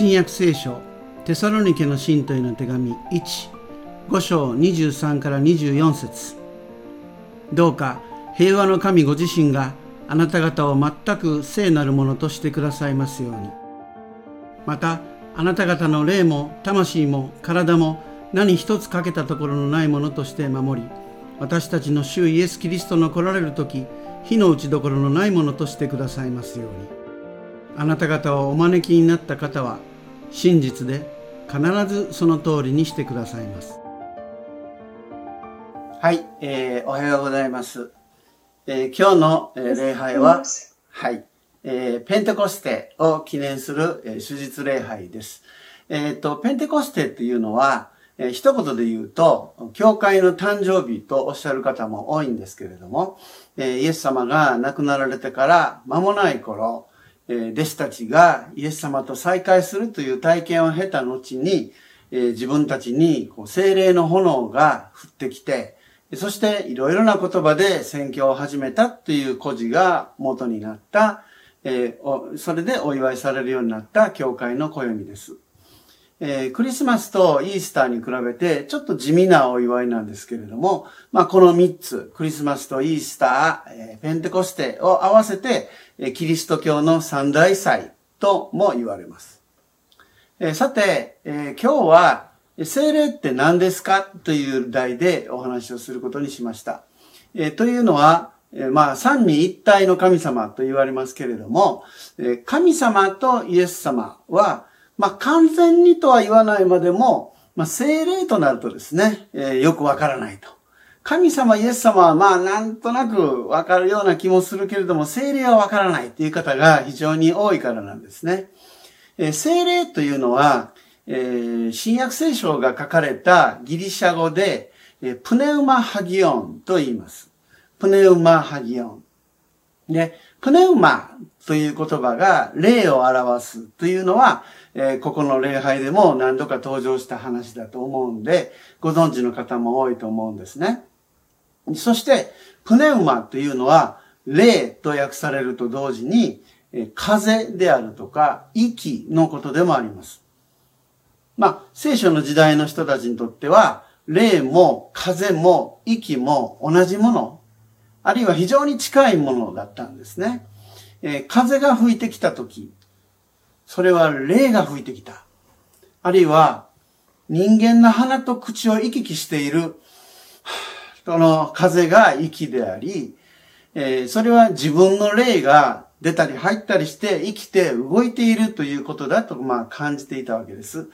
新約聖書テサロニケの信徒への手紙15章23から24節。どうか平和の神ご自身があなた方を全く聖なるものとしてくださいますように。またあなた方の霊も魂も体も何一つ欠けたところのないものとして守り私たちの主イエス・キリストの来られる時火の打ちどころのないものとしてくださいますように。あなた方をお招きになった方は真実で必ずその通りにしてくださいます。はい、えー、おはようございます、えー、今日の、えー、礼拝ははい、えー、ペンテコステを記念する、えー、手術礼拝です。えっ、ー、とペンテコステっていうのはえー、一言で言うと、教会の誕生日とおっしゃる方も多いんですけれども、えー、イエス様が亡くなられてから間もない頃、弟子たちがイエス様と再会するという体験を経た後に、自分たちに精霊の炎が降ってきて、そしていろいろな言葉で宣教を始めたという故事が元になった、それでお祝いされるようになった教会の暦です。えー、クリスマスとイースターに比べてちょっと地味なお祝いなんですけれども、まあ、この3つ、クリスマスとイースター、えー、ペンテコステを合わせて、えー、キリスト教の三大祭とも言われます。え、さて、え、今日は、精霊って何ですかという題でお話をすることにしました。え、というのは、え、まあ、三位一体の神様と言われますけれども、え、神様とイエス様は、まあ、完全にとは言わないまでも、まあ、精霊となるとですね、えー、よくわからないと。神様、イエス様は、まあ、なんとなくわかるような気もするけれども、精霊はわからないという方が非常に多いからなんですね。えー、精霊というのは、えー、新約聖書が書かれたギリシャ語で、えー、プネウマハギオンと言います。プネウマハギオン。で、プネウマという言葉が霊を表すというのは、えー、ここの礼拝でも何度か登場した話だと思うんで、ご存知の方も多いと思うんですね。そして、プネウマというのは、霊と訳されると同時にえ、風であるとか、息のことでもあります。まあ、聖書の時代の人たちにとっては、霊も風も息も同じもの、あるいは非常に近いものだったんですね。えー、風が吹いてきたとき、それは霊が吹いてきた。あるいは、人間の鼻と口を行き来している、その風が息であり、えー、それは自分の霊が出たり入ったりして生きて動いているということだと、まあ、感じていたわけです。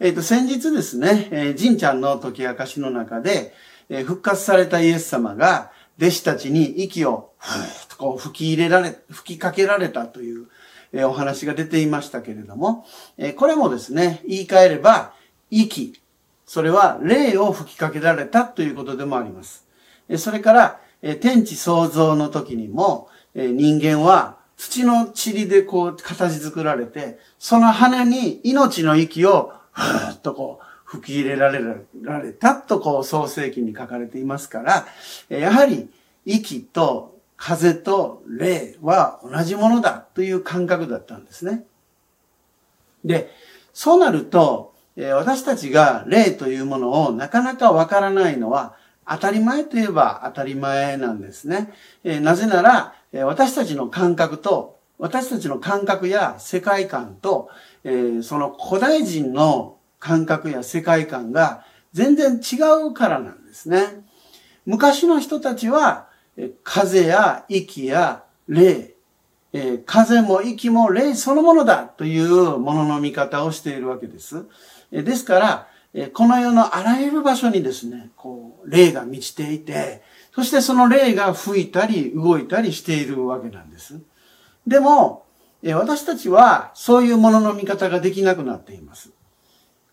えっ、ー、と、先日ですね、えー、神ちゃんの解き明かしの中で、えー、復活されたイエス様が弟子たちに息をふーっとこう吹き入れられ、吹きかけられたという、えお話が出ていましたけれども、えこれもですね、言い換えれば、息。それは霊を吹きかけられたということでもあります。えそれから、え天地創造の時にも、え人間は土の塵でこう形作られて、その羽に命の息をふーっとこう吹き入れられられたとこう創世記に書かれていますから、やはり息と風と霊は同じものだという感覚だったんですね。で、そうなると、私たちが霊というものをなかなかわからないのは当たり前といえば当たり前なんですね。なぜなら、私たちの感覚と、私たちの感覚や世界観と、その古代人の感覚や世界観が全然違うからなんですね。昔の人たちは風や息や霊、風も息も霊そのものだというものの見方をしているわけです。ですから、この世のあらゆる場所にですね、こう、霊が満ちていて、そしてその霊が吹いたり動いたりしているわけなんです。でも、私たちはそういうものの見方ができなくなっています。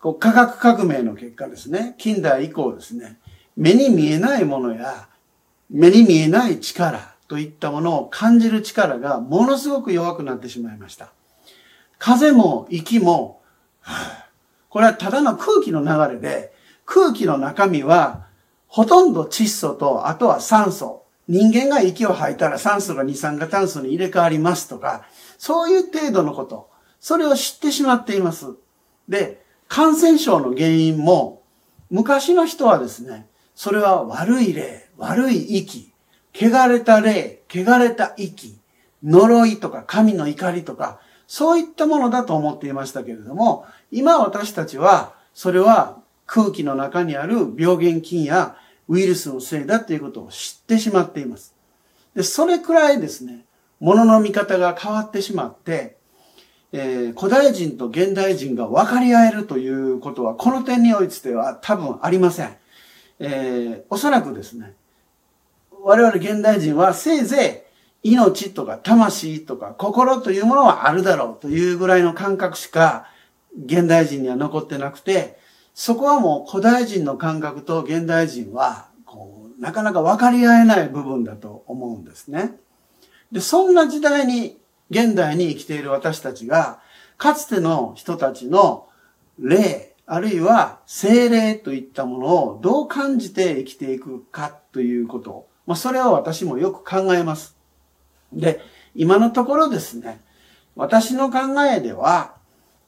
こう科学革命の結果ですね、近代以降ですね、目に見えないものや目に見えない力といったものを感じる力がものすごく弱くなってしまいました。風も息も、これはただの空気の流れで、空気の中身はほとんど窒素と、あとは酸素。人間が息を吐いたら酸素が二酸化炭素に入れ替わりますとか、そういう程度のこと。それを知ってしまっています。で、感染症の原因も、昔の人はですね、それは悪い霊、悪い息、汚れた霊、汚れた息、呪いとか神の怒りとか、そういったものだと思っていましたけれども、今私たちは、それは空気の中にある病原菌やウイルスのせいだということを知ってしまっています。で、それくらいですね、物の見方が変わってしまって、えー、古代人と現代人が分かり合えるということは、この点においては多分ありません。えー、おそらくですね、我々現代人はせいぜい命とか魂とか心というものはあるだろうというぐらいの感覚しか現代人には残ってなくて、そこはもう古代人の感覚と現代人は、こう、なかなか分かり合えない部分だと思うんですね。で、そんな時代に、現代に生きている私たちが、かつての人たちの霊、あるいは精霊といったものをどう感じて生きていくかということ。まあ、それを私もよく考えます。で、今のところですね、私の考えでは、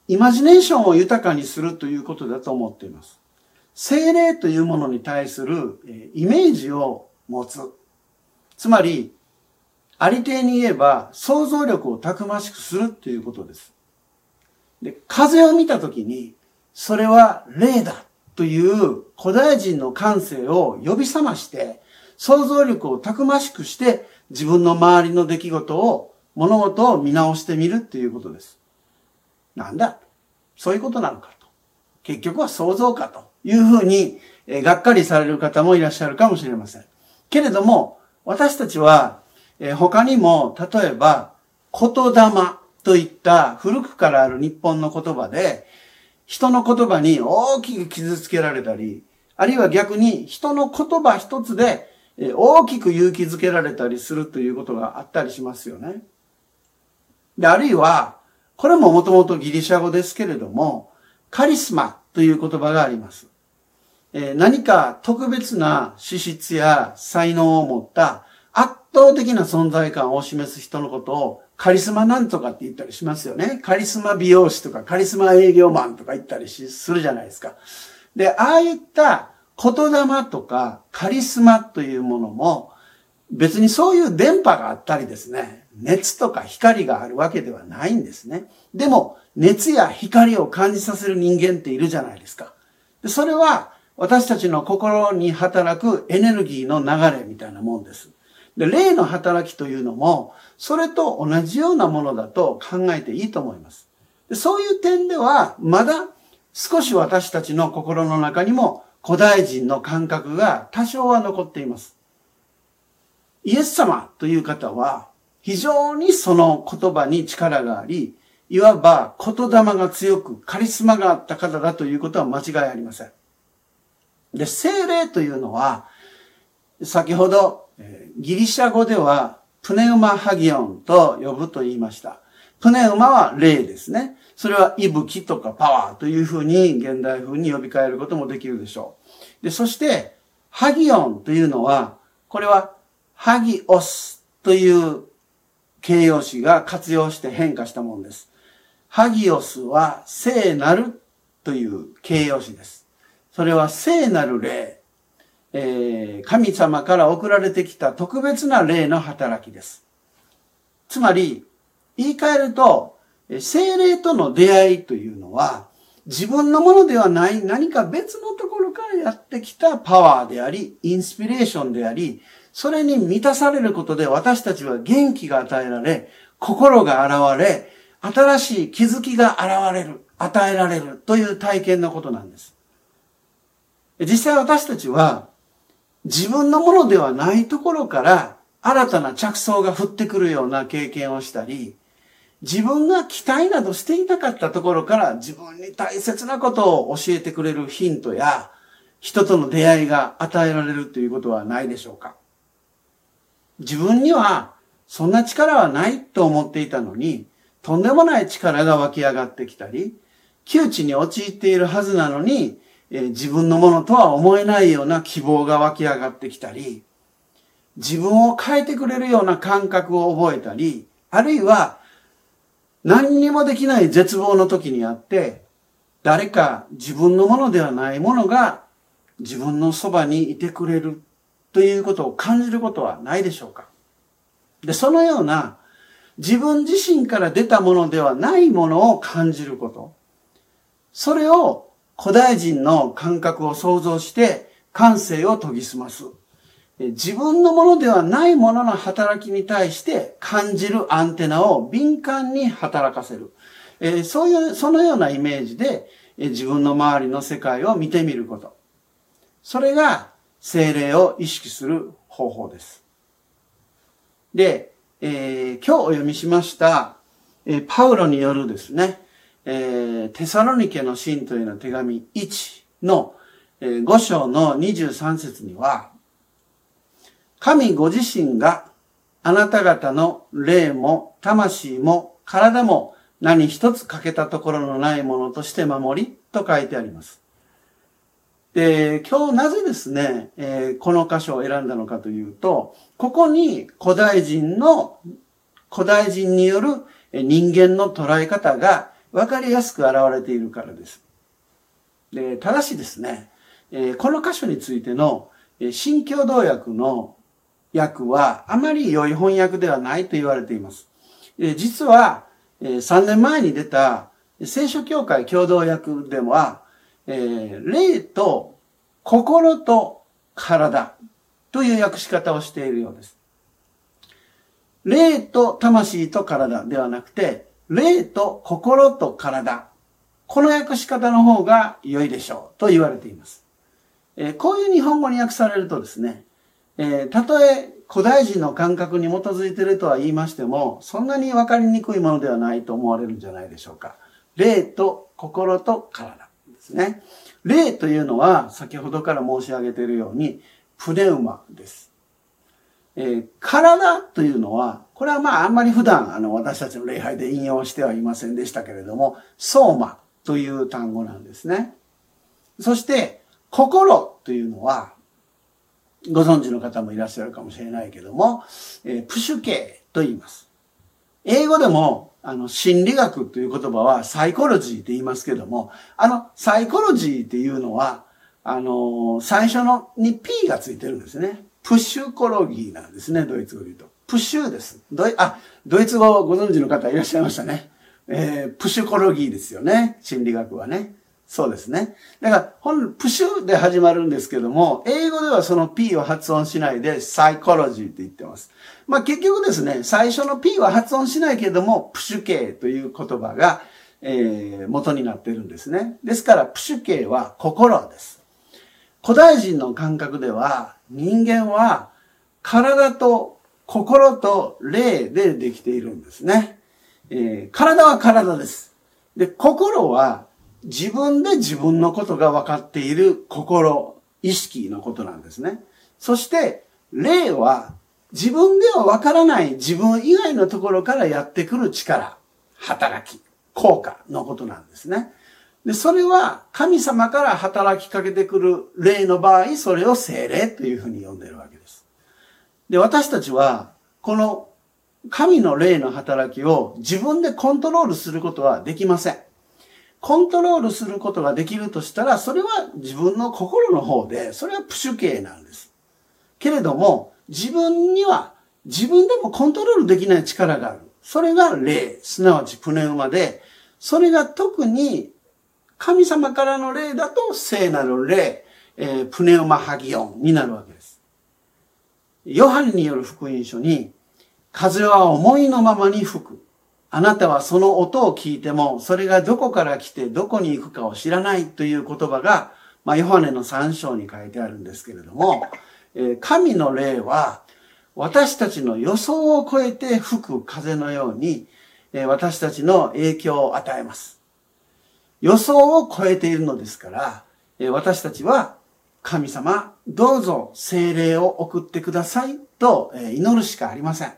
イマジネーションを豊かにするということだと思っています。精霊というものに対するイメージを持つ。つまり、ありていに言えば想像力をたくましくするということです。で、風を見たときに、それは霊だという古代人の感性を呼び覚まして、想像力をたくましくして自分の周りの出来事を、物事を見直してみるっていうことです。なんだ？そういうことなのかと。結局は想像かというふうに、えがっかりされる方もいらっしゃるかもしれません。けれども、私たちは、え他にも、例えば、言霊といった古くからある日本の言葉で、人の言葉に大きく傷つけられたり、あるいは逆に人の言葉一つで大きく勇気づけられたりするということがあったりしますよね。で、あるいは、これももともとギリシャ語ですけれども、カリスマという言葉があります。え何か特別な資質や才能を持った倒的な存在感を示す人のことをカリスマなんとかって言ったりしますよね。カリスマ美容師とかカリスマ営業マンとか言ったりするじゃないですか。で、ああいった言霊とかカリスマというものも別にそういう電波があったりですね、熱とか光があるわけではないんですね。でも熱や光を感じさせる人間っているじゃないですか。でそれは私たちの心に働くエネルギーの流れみたいなもんです。で、霊の働きというのも、それと同じようなものだと考えていいと思います。でそういう点では、まだ少し私たちの心の中にも古代人の感覚が多少は残っています。イエス様という方は非常にその言葉に力があり、いわば言霊が強くカリスマがあった方だということは間違いありません。で、精霊というのは、先ほどギリシャ語ではプネウマハギオンと呼ぶと言いました。プネウマは霊ですね。それは息吹とかパワーというふうに現代風に呼び換えることもできるでしょう。で、そして、ハギオンというのは、これはハギオスという形容詞が活用して変化したものです。ハギオスは聖なるという形容詞です。それは聖なる霊、えー、神様から送られてきた特別な霊の働きです。つまり、言い換えると、精霊との出会いというのは、自分のものではない何か別のところからやってきたパワーであり、インスピレーションであり、それに満たされることで私たちは元気が与えられ、心が現れ、新しい気づきが現れる、与えられるという体験のことなんです。実際私たちは自分のものではないところから新たな着想が降ってくるような経験をしたり、自分が期待などしていなかったところから自分に大切なことを教えてくれるヒントや人との出会いが与えられるということはないでしょうか。自分にはそんな力はないと思っていたのにとんでもない力が湧き上がってきたり窮地に陥っているはずなのにえ自分のものとは思えないような希望が湧き上がってきたり自分を変えてくれるような感覚を覚えたりあるいは何にもできない絶望の時にあって、誰か自分のものではないものが自分のそばにいてくれるということを感じることはないでしょうかで、そのような自分自身から出たものではないものを感じること。それを古代人の感覚を想像して感性を研ぎ澄ます。自分のものではないものの働きに対して感じるアンテナを敏感に働かせる。えそういう、そのようなイメージで、え自分の周りの世界を見てみること。それが精霊を意識する方法です。で、えー、今日お読みしました、え、パウロによるですね、えー、テサロニケの信というの手紙1の、えー、5章の23節には、神ご自身があなた方の霊も魂も体も何一つ欠けたところのないものとして守りと書いてあります。で、今日なぜですね、えー、この箇所を選んだのかというと、ここに古代人の、古代人による人間の捉え方が分かりやすく現れているからです。で、ただしですね、えー、この箇所についての新共同訳の訳はあまり良い翻訳ではないと言われています。実は、3年前に出た聖書協会共同訳では、霊と心と体という訳し方をしているようです。霊と魂と体ではなくて、霊と心と体。この訳し方の方が良いでしょうと言われています。えこういう日本語に訳されるとですね、えー、たとえ古代人の感覚に基づいているとは言いましても、そんなに分かりにくいものではないと思われるんじゃないでしょうか。霊と心と体ですね。霊というのは、先ほどから申し上げているように、プネウマです。えー、体というのは、これはまああんまり普段あの私たちの礼拝で引用してはいませんでしたけれども、ソーマという単語なんですね。そして、心というのは、ご存知の方もいらっしゃるかもしれないけども、えー、プシュ系と言います。英語でも、あの、心理学という言葉はサイコロジーって言いますけども、あの、サイコロジーっていうのは、あの、最初のに P がついてるんですね。プッシュコロギーなんですね、ドイツ語で言うと。プッシュです。ドイあ、ドイツ語をご存知の方いらっしゃいましたね。えー、プシュコロギーですよね。心理学はね。そうですね。だから、本、プシュで始まるんですけども、英語ではその P を発音しないで、サイコロジーって言ってます。まあ結局ですね、最初の P は発音しないけども、プシュ系という言葉が、えー、元になってるんですね。ですから、プシュ系は心です。古代人の感覚では、人間は体と心と霊でできているんですね。えー、体は体です。で、心は自分で自分のことが分かっている心、意識のことなんですね。そして、霊は自分では分からない自分以外のところからやってくる力、働き、効果のことなんですね。で、それは神様から働きかけてくる霊の場合、それを精霊というふうに呼んでいるわけです。で、私たちは、この神の霊の働きを自分でコントロールすることはできません。コントロールすることができるとしたら、それは自分の心の方で、それはプシュ系なんです。けれども、自分には自分でもコントロールできない力がある。それが霊、すなわちプネウマで、それが特に神様からの霊だと聖なる霊、えー、プネウマハギオンになるわけです。ヨハネによる福音書に、風は思いのままに吹く。あなたはその音を聞いても、それがどこから来てどこに行くかを知らないという言葉が、まあ、ヨハネの3章に書いてあるんですけれども、え神の霊は、私たちの予想を超えて吹く風のように、え私たちの影響を与えます。予想を超えているのですから、私たちは、神様、どうぞ精霊を送ってくださいと祈るしかありません。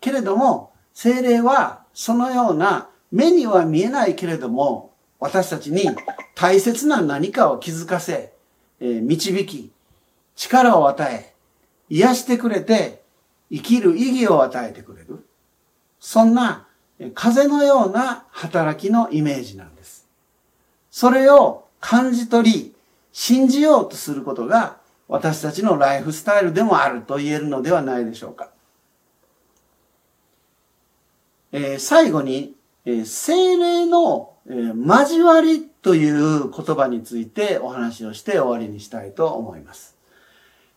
けれども、精霊はそのような目には見えないけれども、私たちに大切な何かを気づかせ、導き、力を与え、癒してくれて、生きる意義を与えてくれる。そんな風のような働きのイメージなんです。それを感じ取り、信じようとすることが私たちのライフスタイルでもあると言えるのではないでしょうか。えー、最後に、えー、精霊の、えー、交わりという言葉についてお話をして終わりにしたいと思います。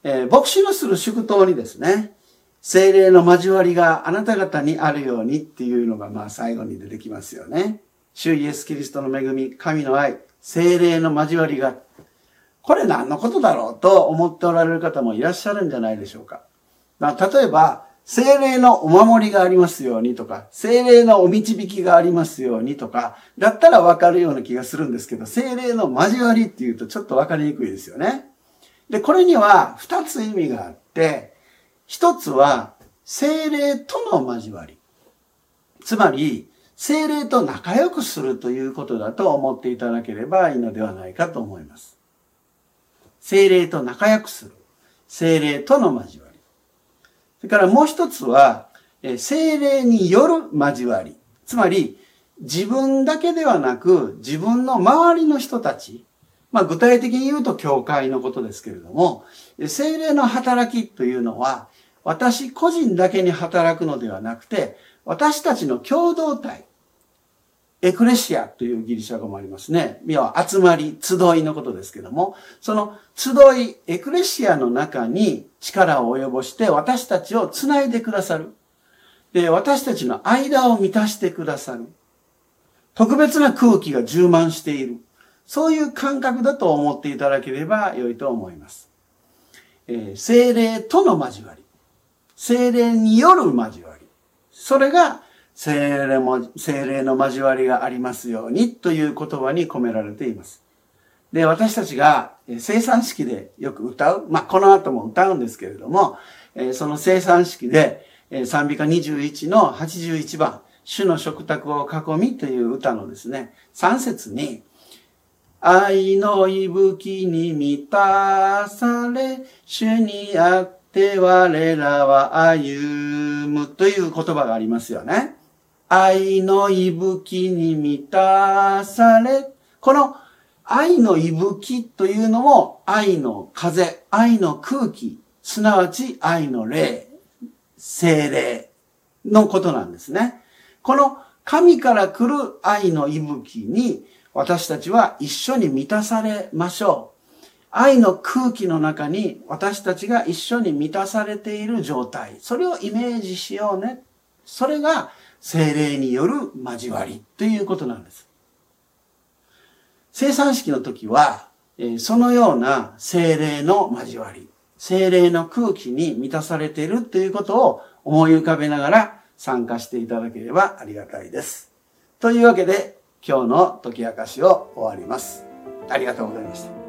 え牧師のする祝祷にですね、精霊の交わりがあなた方にあるようにっていうのがまあ最後に出てきますよね。主イエスキリストの恵み、神の愛、精霊の交わりが、これ何のことだろうと思っておられる方もいらっしゃるんじゃないでしょうか。まあ、例えば、精霊のお守りがありますようにとか、精霊のお導きがありますようにとか、だったらわかるような気がするんですけど、精霊の交わりっていうとちょっとわかりにくいですよね。で、これには二つ意味があって、一つは精霊との交わり。つまり、精霊と仲良くするということだと思っていただければいいのではないかと思います。精霊と仲良くする。精霊との交わり。それからもう一つは、精霊による交わり。つまり、自分だけではなく、自分の周りの人たち、まあ具体的に言うと教会のことですけれども、精霊の働きというのは、私個人だけに働くのではなくて、私たちの共同体、エクレシアというギリシャ語もありますね。要は集まり、集いのことですけども、その集い、エクレシアの中に力を及ぼして私たちを繋いでくださる。で、私たちの間を満たしてくださる。特別な空気が充満している。そういう感覚だと思っていただければ良いと思います。えー、精霊との交わり。精霊による交わり。それが精霊も、精霊の交わりがありますようにという言葉に込められています。で、私たちが生産式でよく歌う、まあ、この後も歌うんですけれども、その生産式で、賛美歌21の81番、主の食卓を囲みという歌のですね、3節に、愛の息吹に満たされ、主にあって我らは歩むという言葉がありますよね。愛の息吹に満たされ、この愛の息吹というのも愛の風、愛の空気、すなわち愛の霊、精霊のことなんですね。この神から来る愛の息吹に私たちは一緒に満たされましょう。愛の空気の中に私たちが一緒に満たされている状態。それをイメージしようね。それが精霊による交わりということなんです。生産式の時は、そのような精霊の交わり、精霊の空気に満たされているということを思い浮かべながら参加していただければありがたいです。というわけで、今日の解き明かしを終わります。ありがとうございました。